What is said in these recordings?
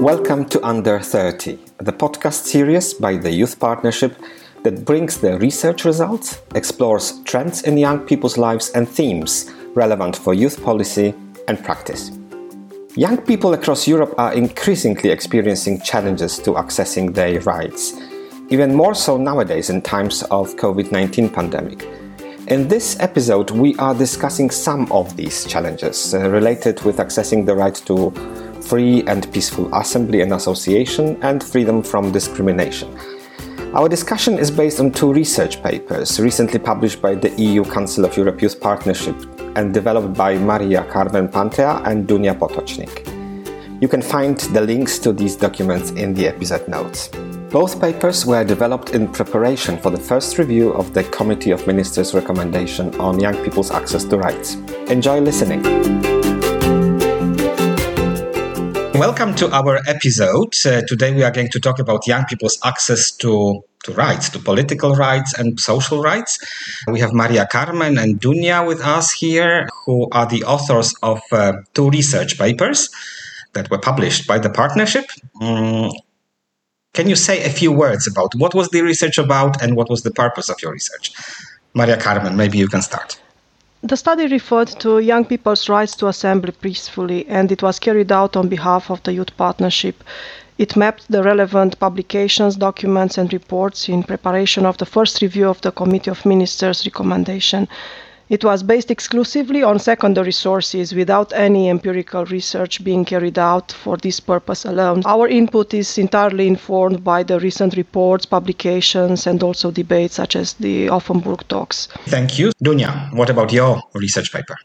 Welcome to Under 30, the podcast series by the Youth Partnership that brings the research results, explores trends in young people's lives and themes relevant for youth policy and practice. Young people across Europe are increasingly experiencing challenges to accessing their rights, even more so nowadays in times of COVID-19 pandemic. In this episode, we are discussing some of these challenges uh, related with accessing the right to free and peaceful assembly and association, and freedom from discrimination. Our discussion is based on two research papers recently published by the EU Council of Europe Youth Partnership and developed by Maria Carmen Pantea and Dunja Potočnik. You can find the links to these documents in the episode notes. Both papers were developed in preparation for the first review of the Committee of Ministers' recommendation on young people's access to rights. Enjoy listening. Welcome to our episode. Uh, today we are going to talk about young people's access to, to rights, to political rights and social rights. We have Maria Carmen and Dunja with us here, who are the authors of uh, two research papers that were published by the partnership. Um, can you say a few words about what was the research about and what was the purpose of your research? Maria Carmen, maybe you can start. The study referred to young people's rights to assemble peacefully, and it was carried out on behalf of the Youth Partnership. It mapped the relevant publications, documents, and reports in preparation of the first review of the Committee of Ministers' recommendation. It was based exclusively on secondary sources without any empirical research being carried out for this purpose alone. Our input is entirely informed by the recent reports, publications, and also debates such as the Offenburg talks. Thank you. Dunja, what about your research paper?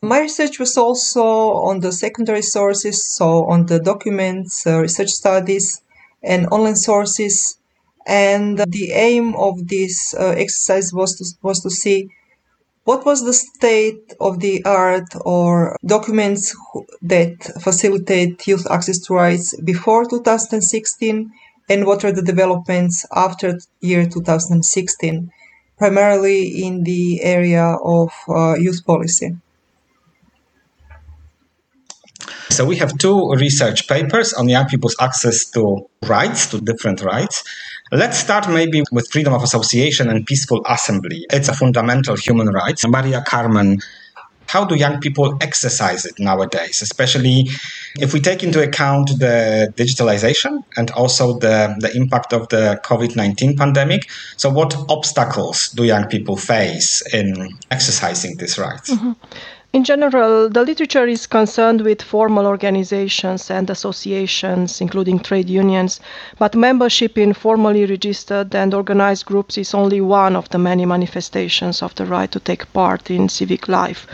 My research was also on the secondary sources, so on the documents, uh, research studies, and online sources. And the aim of this uh, exercise was to, was to see what was the state of the art or documents that facilitate youth access to rights before 2016 and what are the developments after year 2016 primarily in the area of uh, youth policy? So we have two research papers on young people's access to rights to different rights Let's start maybe with freedom of association and peaceful assembly. It's a fundamental human right. Maria Carmen, how do young people exercise it nowadays, especially if we take into account the digitalization and also the, the impact of the COVID 19 pandemic? So, what obstacles do young people face in exercising this right Mm-hmm. In general, the literature is concerned with formal organizations and associations, including trade unions, but membership in formally registered and organized groups is only one of the many manifestations of the right to take part in civic life.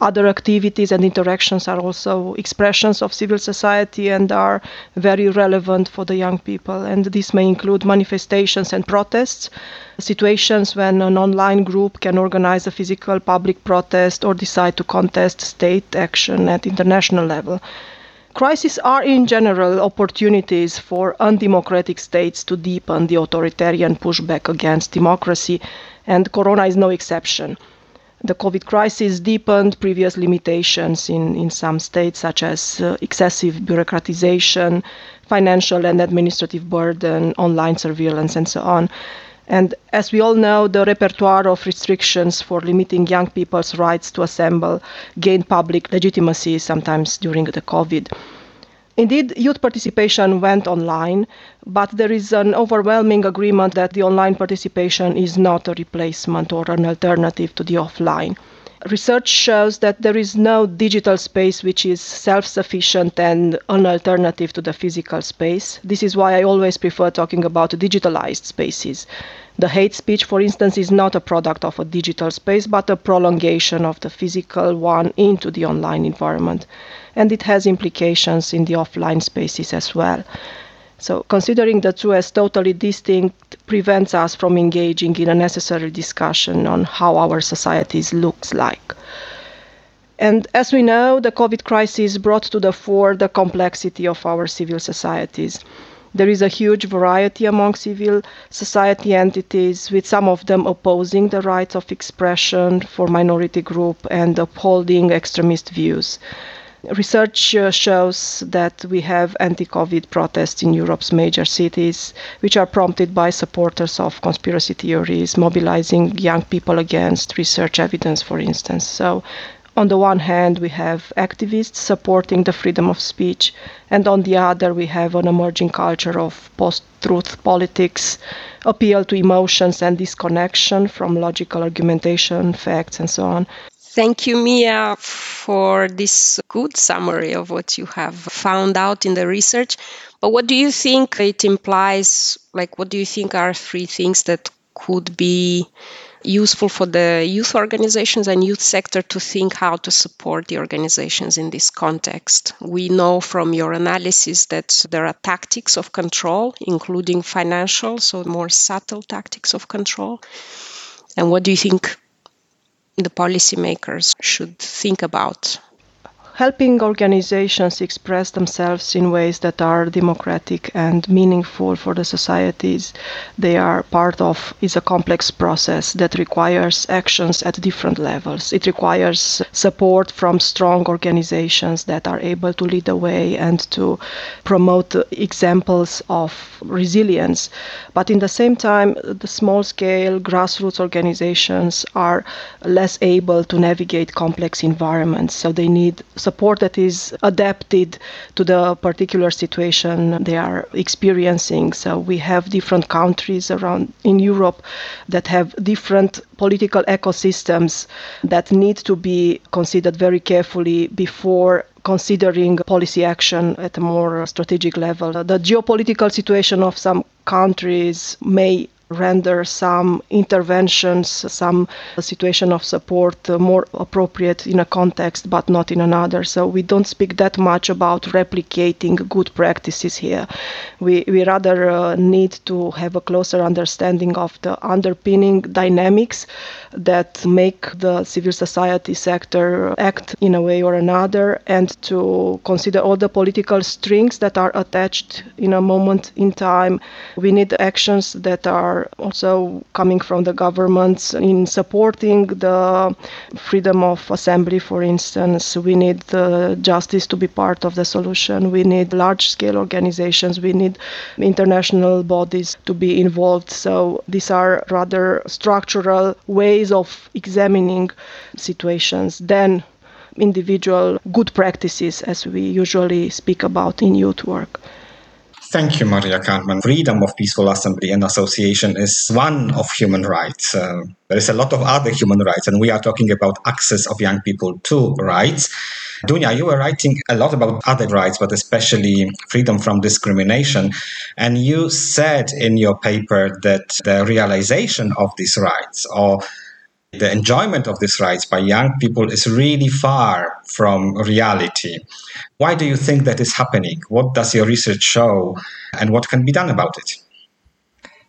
Other activities and interactions are also expressions of civil society and are very relevant for the young people. And this may include manifestations and protests, situations when an online group can organize a physical public protest or decide to contest state action at international level. Crises are in general opportunities for undemocratic states to deepen the authoritarian pushback against democracy, and Corona is no exception the COVID crisis deepened previous limitations in, in some states, such as uh, excessive bureaucratization, financial and administrative burden, online surveillance, and so on. And as we all know, the repertoire of restrictions for limiting young people's rights to assemble gained public legitimacy sometimes during the COVID. Indeed, youth participation went online, but there is an overwhelming agreement that the online participation is not a replacement or an alternative to the offline. Research shows that there is no digital space which is self sufficient and an alternative to the physical space. This is why I always prefer talking about digitalized spaces. The hate speech, for instance, is not a product of a digital space, but a prolongation of the physical one into the online environment and it has implications in the offline spaces as well. So, considering the two as totally distinct prevents us from engaging in a necessary discussion on how our societies looks like. And as we know, the COVID crisis brought to the fore the complexity of our civil societies. There is a huge variety among civil society entities, with some of them opposing the rights of expression for minority group and upholding extremist views. Research uh, shows that we have anti Covid protests in Europe's major cities, which are prompted by supporters of conspiracy theories, mobilizing young people against research evidence, for instance. So, on the one hand, we have activists supporting the freedom of speech, and on the other, we have an emerging culture of post truth politics, appeal to emotions and disconnection from logical argumentation, facts, and so on. Thank you, Mia, for this good summary of what you have found out in the research. But what do you think it implies? Like, what do you think are three things that could be useful for the youth organizations and youth sector to think how to support the organizations in this context. We know from your analysis that there are tactics of control, including financial, so more subtle tactics of control. And what do you think the policymakers should think about helping organizations express themselves in ways that are democratic and meaningful for the societies they are part of is a complex process that requires actions at different levels. It requires support from strong organizations that are able to lead the way and to promote examples of resilience. But in the same time, the small scale grassroots organizations are less able to navigate complex environments, so they need support that is adapted to the particular situation they are experiencing. So we have different countries around in Europe that have different political ecosystems that need to be considered very carefully before considering policy action at a more strategic level. The geopolitical situation of some countries may render some interventions, some situation of support more appropriate in a context but not in another. So we don't speak that much about replicating good practices here. We, we rather uh, need to have a closer understanding of the underpinning dynamics that make the civil society sector act in a way or another and to consider all the political strings that are attached in a moment in time. We need actions that are are also coming from the governments in supporting the freedom of assembly, for instance. We need justice to be part of the solution. We need large scale organizations. We need international bodies to be involved. So these are rather structural ways of examining situations. than individual good practices, as we usually speak about in youth work. Thank you, Maria Carmen. Freedom of peaceful assembly and association is one of human rights. Uh, there is a lot of other human rights, and we are talking about access of young people to rights. Dunja, you were writing a lot about other rights, but especially freedom from discrimination. And you said in your paper that the realization of these rights or the enjoyment of these rights by young people is really far from reality. Why do you think that is happening? What does your research show, and what can be done about it?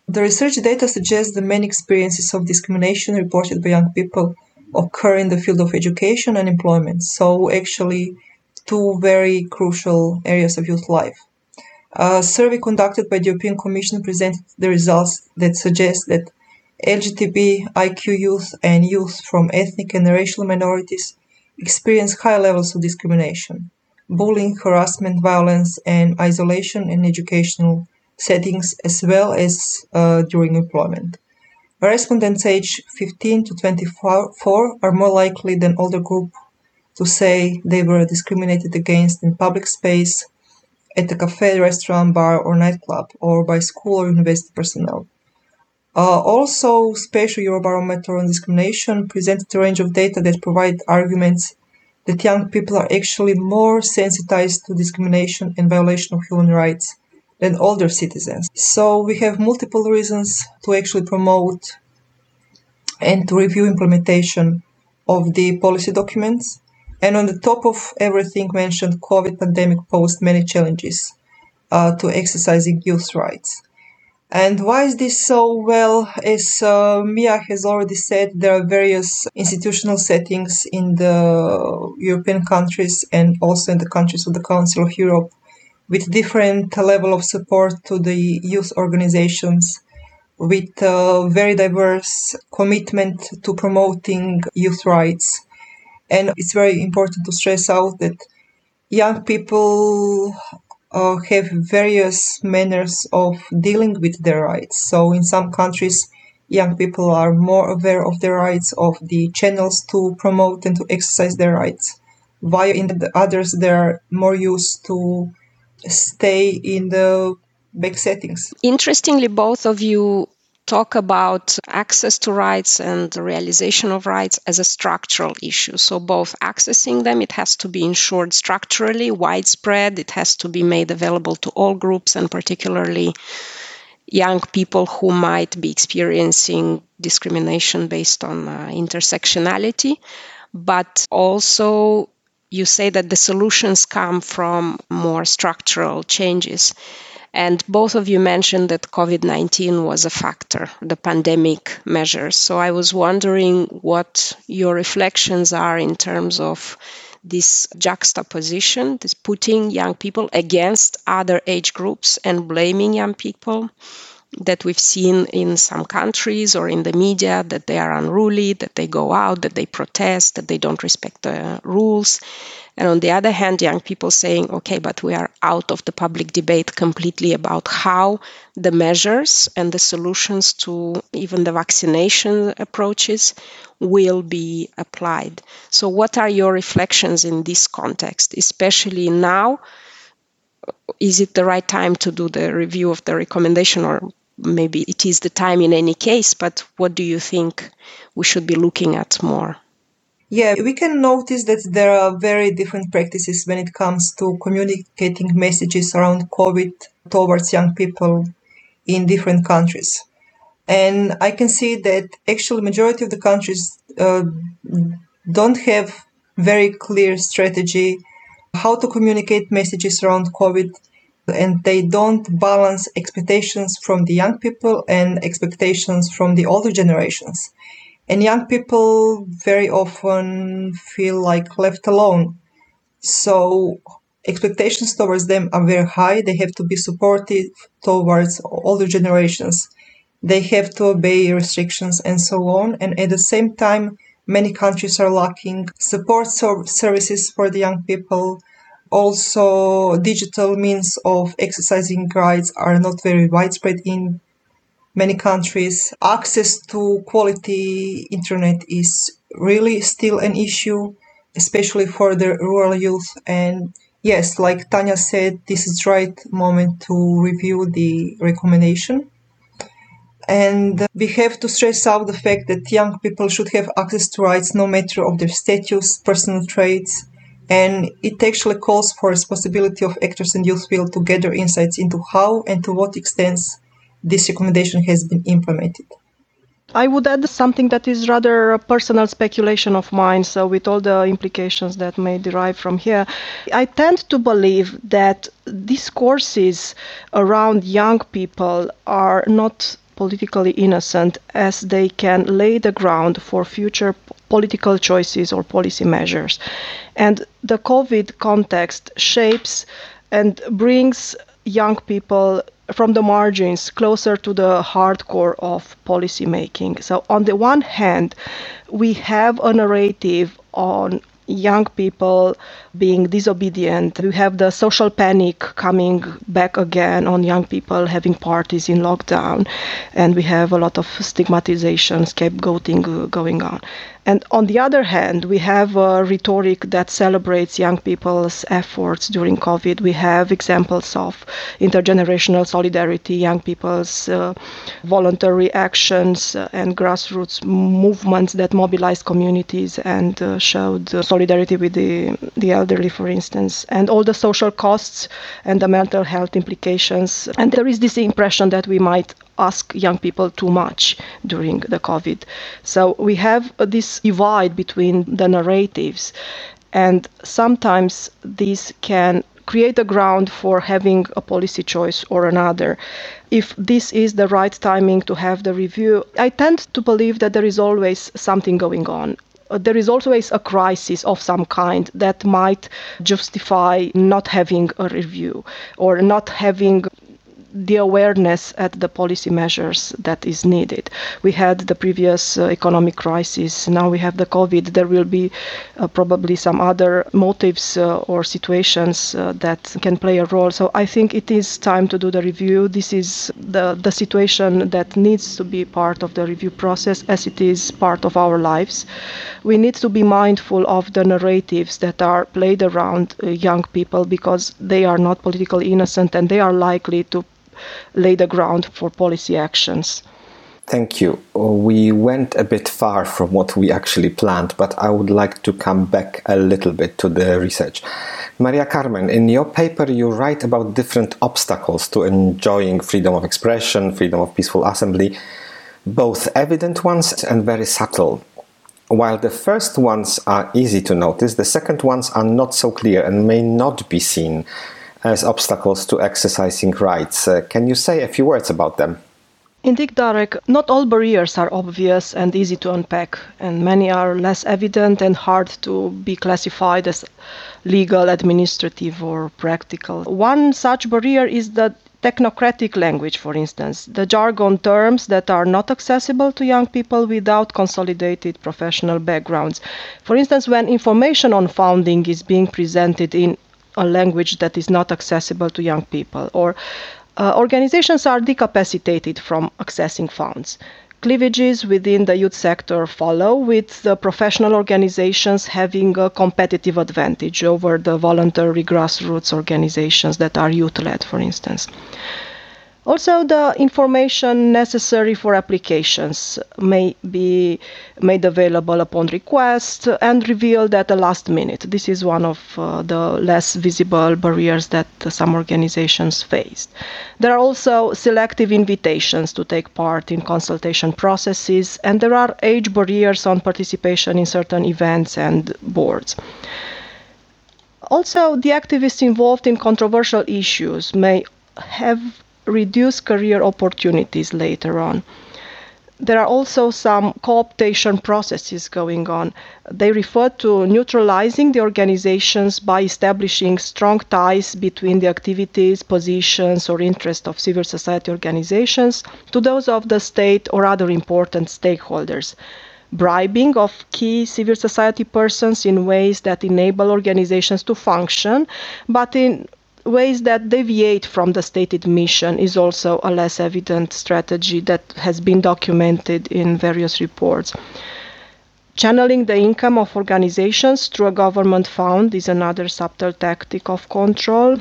The research data suggests the many experiences of discrimination reported by young people occur in the field of education and employment. So, actually, two very crucial areas of youth life. A survey conducted by the European Commission presented the results that suggest that LGBTIQ youth and youth from ethnic and racial minorities experience high levels of discrimination, bullying, harassment, violence, and isolation in educational settings as well as uh, during employment. Respondents aged 15 to 24 are more likely than older group to say they were discriminated against in public space, at a cafe, restaurant, bar, or nightclub, or by school or university personnel. Uh, also, Special Eurobarometer on Discrimination presented a range of data that provide arguments that young people are actually more sensitized to discrimination and violation of human rights than older citizens. So we have multiple reasons to actually promote and to review implementation of the policy documents. And on the top of everything mentioned, COVID pandemic posed many challenges uh, to exercising youth rights. And why is this so? Well, as uh, Mia has already said, there are various institutional settings in the European countries and also in the countries of the Council of Europe with different level of support to the youth organizations with a very diverse commitment to promoting youth rights. And it's very important to stress out that young people uh, have various manners of dealing with their rights. So in some countries, young people are more aware of their rights, of the channels to promote and to exercise their rights. While in the others, they're more used to stay in the back settings. Interestingly, both of you talk about access to rights and the realization of rights as a structural issue. So, both accessing them, it has to be ensured structurally, widespread, it has to be made available to all groups, and particularly young people who might be experiencing discrimination based on uh, intersectionality. But also, you say that the solutions come from more structural changes. And both of you mentioned that COVID 19 was a factor, the pandemic measures. So I was wondering what your reflections are in terms of this juxtaposition, this putting young people against other age groups and blaming young people that we've seen in some countries or in the media that they are unruly, that they go out, that they protest, that they don't respect the rules. And on the other hand, young people saying, okay, but we are out of the public debate completely about how the measures and the solutions to even the vaccination approaches will be applied. So, what are your reflections in this context, especially now? Is it the right time to do the review of the recommendation, or maybe it is the time in any case? But what do you think we should be looking at more? Yeah, we can notice that there are very different practices when it comes to communicating messages around COVID towards young people in different countries. And I can see that actually majority of the countries uh, don't have very clear strategy how to communicate messages around COVID and they don't balance expectations from the young people and expectations from the older generations. And young people very often feel like left alone. So expectations towards them are very high. They have to be supportive towards older generations. They have to obey restrictions and so on. And at the same time, many countries are lacking support services for the young people. Also, digital means of exercising rights are not very widespread in many countries. Access to quality internet is really still an issue, especially for the rural youth. And yes, like Tanya said, this is the right moment to review the recommendation. And we have to stress out the fact that young people should have access to rights no matter of their status, personal traits, and it actually calls for responsibility of actors and youth field to gather insights into how and to what extent this recommendation has been implemented. I would add something that is rather a personal speculation of mine, so with all the implications that may derive from here. I tend to believe that discourses around young people are not politically innocent as they can lay the ground for future political choices or policy measures. And the COVID context shapes and brings young people from the margins closer to the hardcore of policy making. So, on the one hand, we have a narrative on young people being disobedient. We have the social panic coming back again on young people having parties in lockdown, and we have a lot of stigmatization, scapegoating uh, going on. And on the other hand, we have a rhetoric that celebrates young people's efforts during COVID. We have examples of intergenerational solidarity, young people's uh, voluntary actions, uh, and grassroots movements that mobilized communities and uh, showed solidarity with the, the elderly, for instance, and all the social costs and the mental health implications. And there is this impression that we might ask young people too much during the COVID. So we have this divide between the narratives, and sometimes these can create a ground for having a policy choice or another. If this is the right timing to have the review, I tend to believe that there is always something going on uh, there is always a crisis of some kind that might justify not having a review or not having the awareness at the policy measures that is needed. We had the previous uh, economic crisis, now we have the COVID. There will be uh, probably some other motives uh, or situations uh, that can play a role. So I think it is time to do the review. This is the, the situation that needs to be part of the review process as it is part of our lives. We need to be mindful of the narratives that are played around uh, young people because they are not politically innocent and they are likely to lay the ground for policy actions. Thank you. We went a bit far from what we actually planned, but I would like to come back a little bit to the research. Maria Carmen, in your paper, you write about different obstacles to enjoying freedom of expression, freedom of peaceful assembly, both evident ones and very subtle. While the first ones are easy to notice, the second ones are not so clear and may not be seen as obstacles to exercising rights. Uh, can you say a few words about them? Indeed, Darek, not all barriers are obvious and easy to unpack, and many are less evident and hard to be classified as legal, administrative, or practical. One such barrier is the technocratic language, for instance, the jargon terms that are not accessible to young people without consolidated professional backgrounds. For instance, when information on founding is being presented in a language that is not accessible to young people, or uh, organizations are decapacitated from accessing funds. Cleavages within the youth sector follow, with the professional organizations having a competitive advantage over the voluntary grassroots organizations that are youth led, for instance. Also, the information necessary for applications may be made available upon request and revealed at the last minute. This is one of uh, the less visible barriers that some organizations face. There are also selective invitations to take part in consultation processes, and there are age barriers on participation in certain events and boards. Also, the activists involved in controversial issues may have reduce career opportunities later on. There are also some co-optation processes going on. They refer to neutralizing the organizations by establishing strong ties between the activities, positions, or interests of civil society organizations to those of the state or other important stakeholders bribing of key civil society persons in ways that enable organizations to function, but in ways that deviate from the stated mission is also a less evident strategy that has been documented in various reports. Channeling the income of organizations through a government fund is another subtle tactic of control.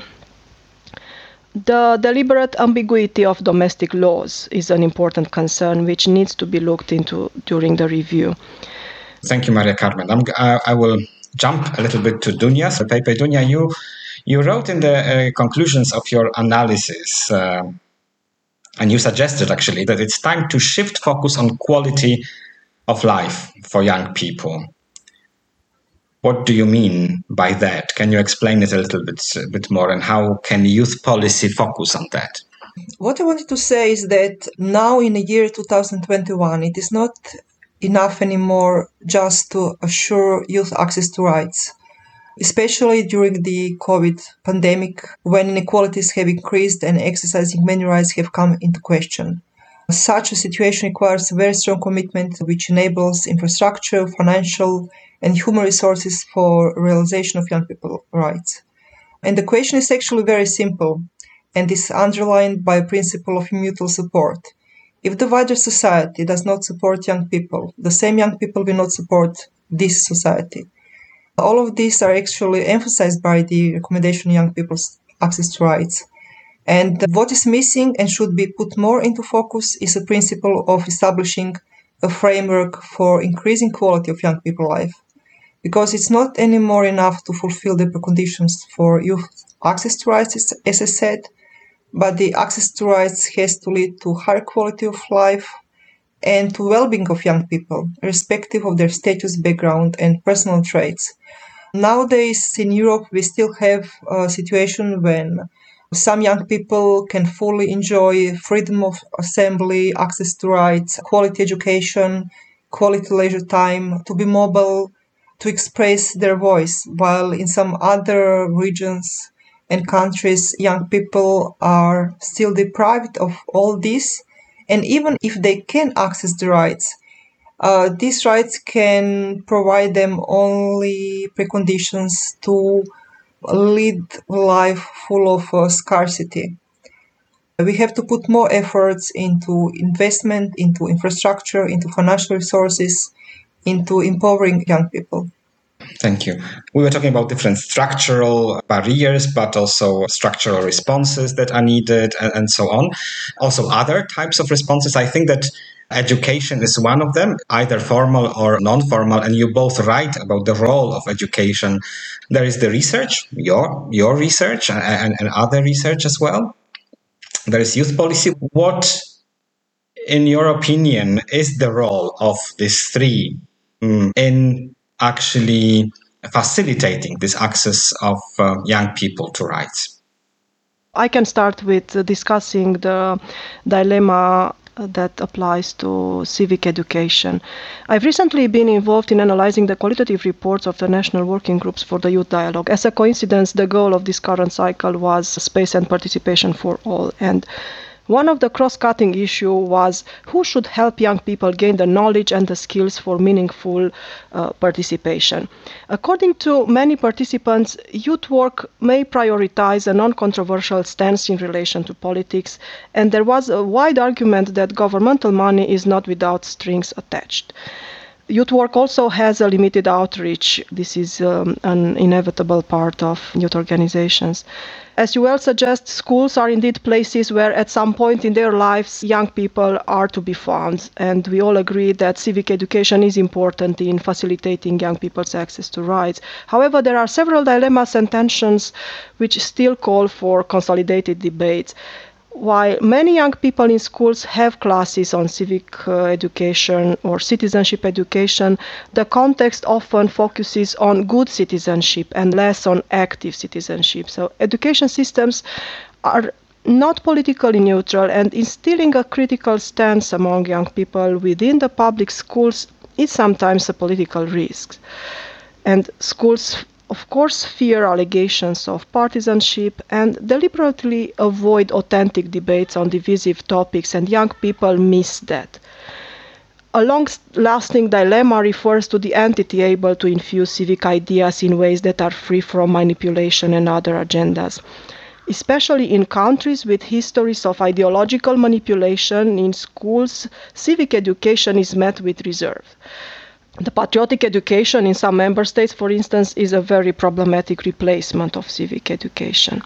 The deliberate ambiguity of domestic laws is an important concern which needs to be looked into during the review. Thank you, Maria Carmen. I, uh, I will jump a little bit to Dunja's paper. Dunja, you you wrote in the uh, conclusions of your analysis, uh, and you suggested actually that it's time to shift focus on quality of life for young people. What do you mean by that? Can you explain it a little bit, a bit more, and how can youth policy focus on that? What I wanted to say is that now in the year 2021, it is not enough anymore just to assure youth access to rights especially during the COVID pandemic when inequalities have increased and exercising many rights have come into question. Such a situation requires a very strong commitment which enables infrastructure, financial, and human resources for realization of young people's rights. And the question is actually very simple and is underlined by a principle of mutual support. If the wider society does not support young people, the same young people will not support this society. All of these are actually emphasized by the recommendation young people's access to rights. And what is missing and should be put more into focus is the principle of establishing a framework for increasing quality of young people's life. Because it's not anymore enough to fulfill the preconditions for youth access to rights, as I said, but the access to rights has to lead to higher quality of life and to well-being of young people, irrespective of their status, background, and personal traits. Nowadays in Europe, we still have a situation when some young people can fully enjoy freedom of assembly, access to rights, quality education, quality leisure time, to be mobile, to express their voice, while in some other regions and countries, young people are still deprived of all this. And even if they can access the rights, uh, these rights can provide them only preconditions to lead a life full of uh, scarcity. We have to put more efforts into investment, into infrastructure, into financial resources, into empowering young people. Thank you. We were talking about different structural barriers, but also structural responses that are needed and, and so on. Also, other types of responses. I think that Education is one of them, either formal or non formal, and you both write about the role of education. There is the research, your, your research, and, and other research as well. There is youth policy. What, in your opinion, is the role of these three mm, in actually facilitating this access of uh, young people to rights? I can start with discussing the dilemma that applies to civic education. I've recently been involved in analyzing the qualitative reports of the national working groups for the youth dialogue. As a coincidence, the goal of this current cycle was space and participation for all. And one of the cross-cutting issue was who should help young people gain the knowledge and the skills for meaningful uh, participation. According to many participants, youth work may prioritize a non-controversial stance in relation to politics, and there was a wide argument that governmental money is not without strings attached. Youth work also has a limited outreach. This is um, an inevitable part of youth organizations. As you well suggest, schools are indeed places where at some point in their lives young people are to be found. And we all agree that civic education is important in facilitating young people's access to rights. However, there are several dilemmas and tensions which still call for consolidated debates while many young people in schools have classes on civic uh, education or citizenship education, the context often focuses on good citizenship and less on active citizenship. So, education systems are not politically neutral, and instilling a critical stance among young people within the public schools is sometimes a political risk. And schools of course, fear allegations of partisanship and deliberately avoid authentic debates on divisive topics, and young people miss that. A long lasting dilemma refers to the entity able to infuse civic ideas in ways that are free from manipulation and other agendas. Especially in countries with histories of ideological manipulation in schools, civic education is met with reserve. The patriotic education in some member states, for instance, is a very problematic replacement of civic education.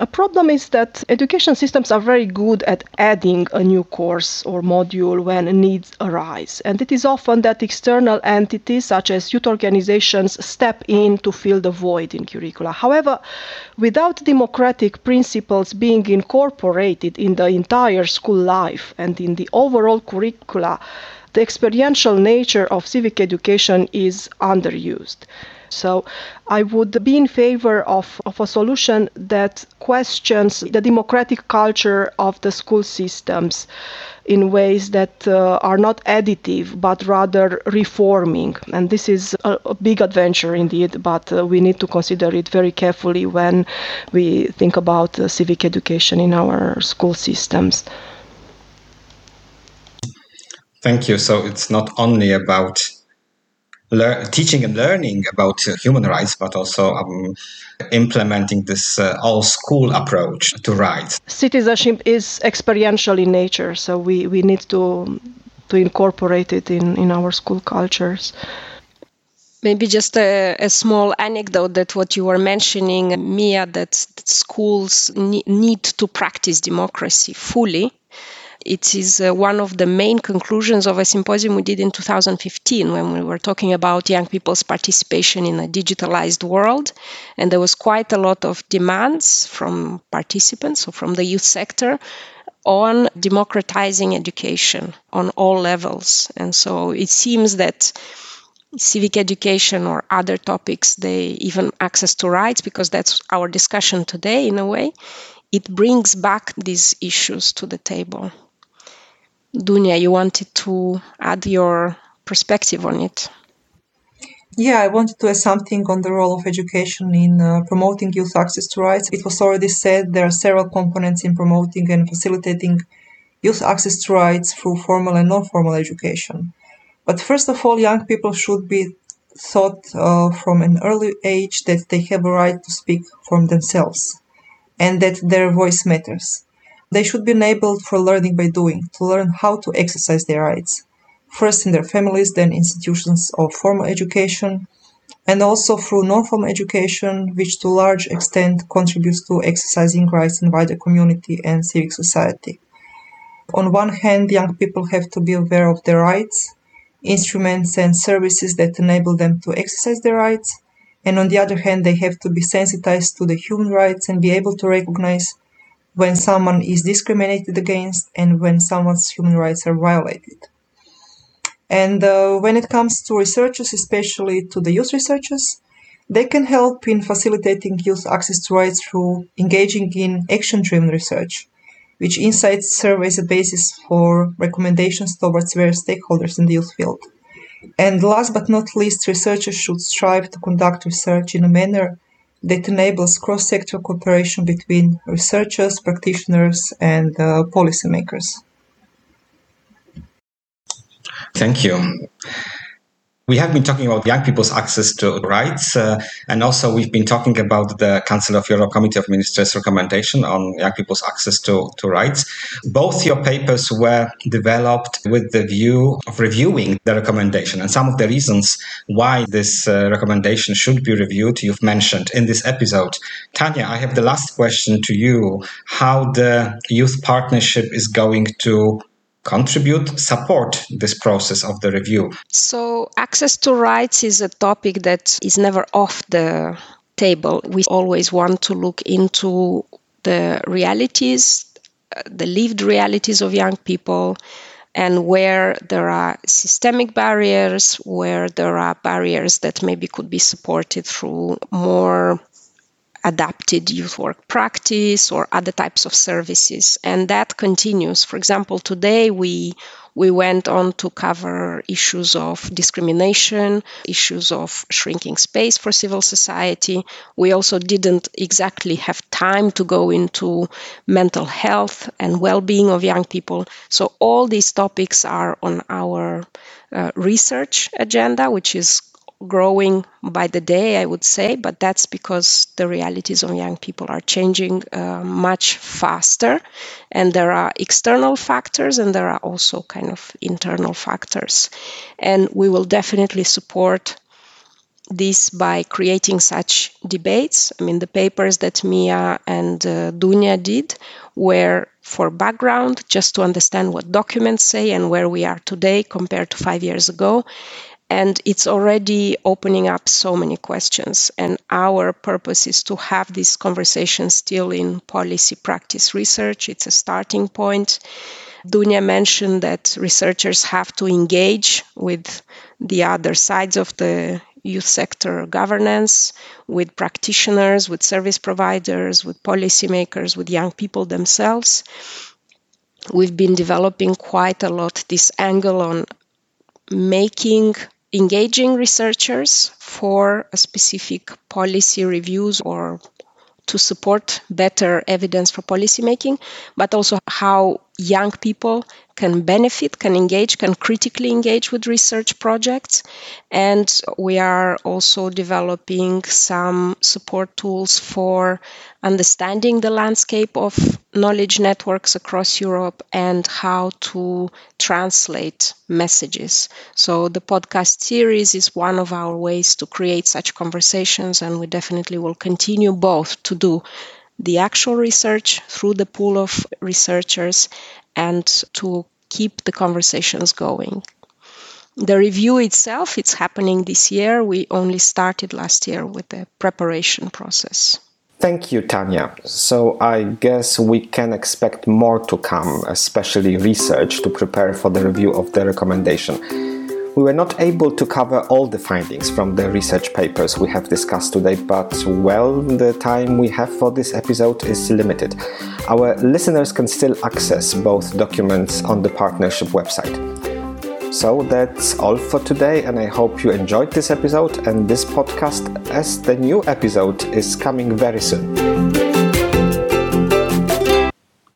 A problem is that education systems are very good at adding a new course or module when needs arise. And it is often that external entities, such as youth organizations, step in to fill the void in curricula. However, without democratic principles being incorporated in the entire school life and in the overall curricula, the experiential nature of civic education is underused. So I would be in favor of, of a solution that questions the democratic culture of the school systems in ways that uh, are not additive but rather reforming. And this is a, a big adventure indeed, but uh, we need to consider it very carefully when we think about uh, civic education in our school systems. Thank you. So it's not only about lear- teaching and learning about uh, human rights, but also um, implementing this uh, all school approach to rights. Citizenship is experiential in nature, so we, we need to to incorporate it in, in our school cultures. Maybe just a, a, small anecdote that what you were mentioning, Mia, that, that schools ne- need to practice democracy fully it is uh, one of the main conclusions of a symposium we did in 2015 when we were talking about young people's participation in a digitalized world. And there was quite a lot of demands from participants, so from the youth sector, on democratizing education on all levels. And so it seems that civic education or other topics, they even access to rights, because that's our discussion today in a way, it brings back these issues to the table. Dunja, you wanted to add your perspective on it. Yeah, I wanted to add something on the role of education in uh, promoting youth access to rights. It was already said there are several components in promoting and facilitating youth access to rights through formal and non formal education. But first of all, young people should be taught uh, from an early age that they have a right to speak for themselves and that their voice matters. They should be enabled for learning by doing, to learn how to exercise their rights first in their families, then institutions of formal education, and also through non-formal education, which to a large extent contributes to exercising rights in wider community and civic society. On one hand, young people have to be aware of their rights, instruments and services that enable them to exercise their rights, and on the other hand, they have to be sensitized to the human rights and be able to recognize when someone is discriminated against and when someone's human rights are violated. And uh, when it comes to researchers, especially to the youth researchers, they can help in facilitating youth access to rights through engaging in action driven research, which insights serve as a basis for recommendations towards various stakeholders in the youth field. And last but not least, researchers should strive to conduct research in a manner that enables cross sector cooperation between researchers, practitioners, and uh, policymakers. Thank you. We have been talking about young people's access to rights, uh, and also we've been talking about the Council of Europe Committee of Ministers recommendation on young people's access to, to rights. Both your papers were developed with the view of reviewing the recommendation, and some of the reasons why this uh, recommendation should be reviewed you've mentioned in this episode. Tanya, I have the last question to you: How the youth partnership is going to contribute, support this process of the review? So, access to rights is a topic that is never off the table. We always want to look into the realities, the lived realities of young people, and where there are systemic barriers, where there are barriers that maybe could be supported through more adapted youth work practice or other types of services and that continues for example today we we went on to cover issues of discrimination, issues of shrinking space for civil society. We also didn't exactly have time to go into mental health and well being of young people. So, all these topics are on our uh, research agenda, which is growing by the day, I would say, but that's because the realities of young people are changing uh, much faster. And there are external factors and there are also kind of internal factors. And we will definitely support this by creating such debates. I mean, the papers that Mia and uh, Dunja did were for background, just to understand what documents say and where we are today compared to five years ago and it's already opening up so many questions. And our purpose is to have this conversation still in policy practice research. It's a starting point. Dunja mentioned that researchers have to engage with the other sides of the youth sector governance with practitioners with service providers with policymakers with young people themselves. We've been developing quite a lot this angle on making engaging researchers for specific policy reviews or to support better evidence for policymaking, but also how young people can benefit, can engage, can critically engage with research projects. And we are also developing some support tools for understanding the landscape of knowledge networks across Europe and how to translate messages. So, the podcast series is one of our ways to create such conversations, and we definitely will continue both to do the actual research through the pool of researchers and to keep the conversations going. The review itself, it's happening this year. We only started last year with the preparation process. Thank you, Tanya. So I guess we can expect more to come, especially research to prepare for the review of the recommendation. We were not able to cover all the findings from the research papers we have discussed today, but well, the time we have for this episode is limited. Our listeners can still access both documents on the partnership website. So that's all for today, and I hope you enjoyed this episode and this podcast, as the new episode is coming very soon.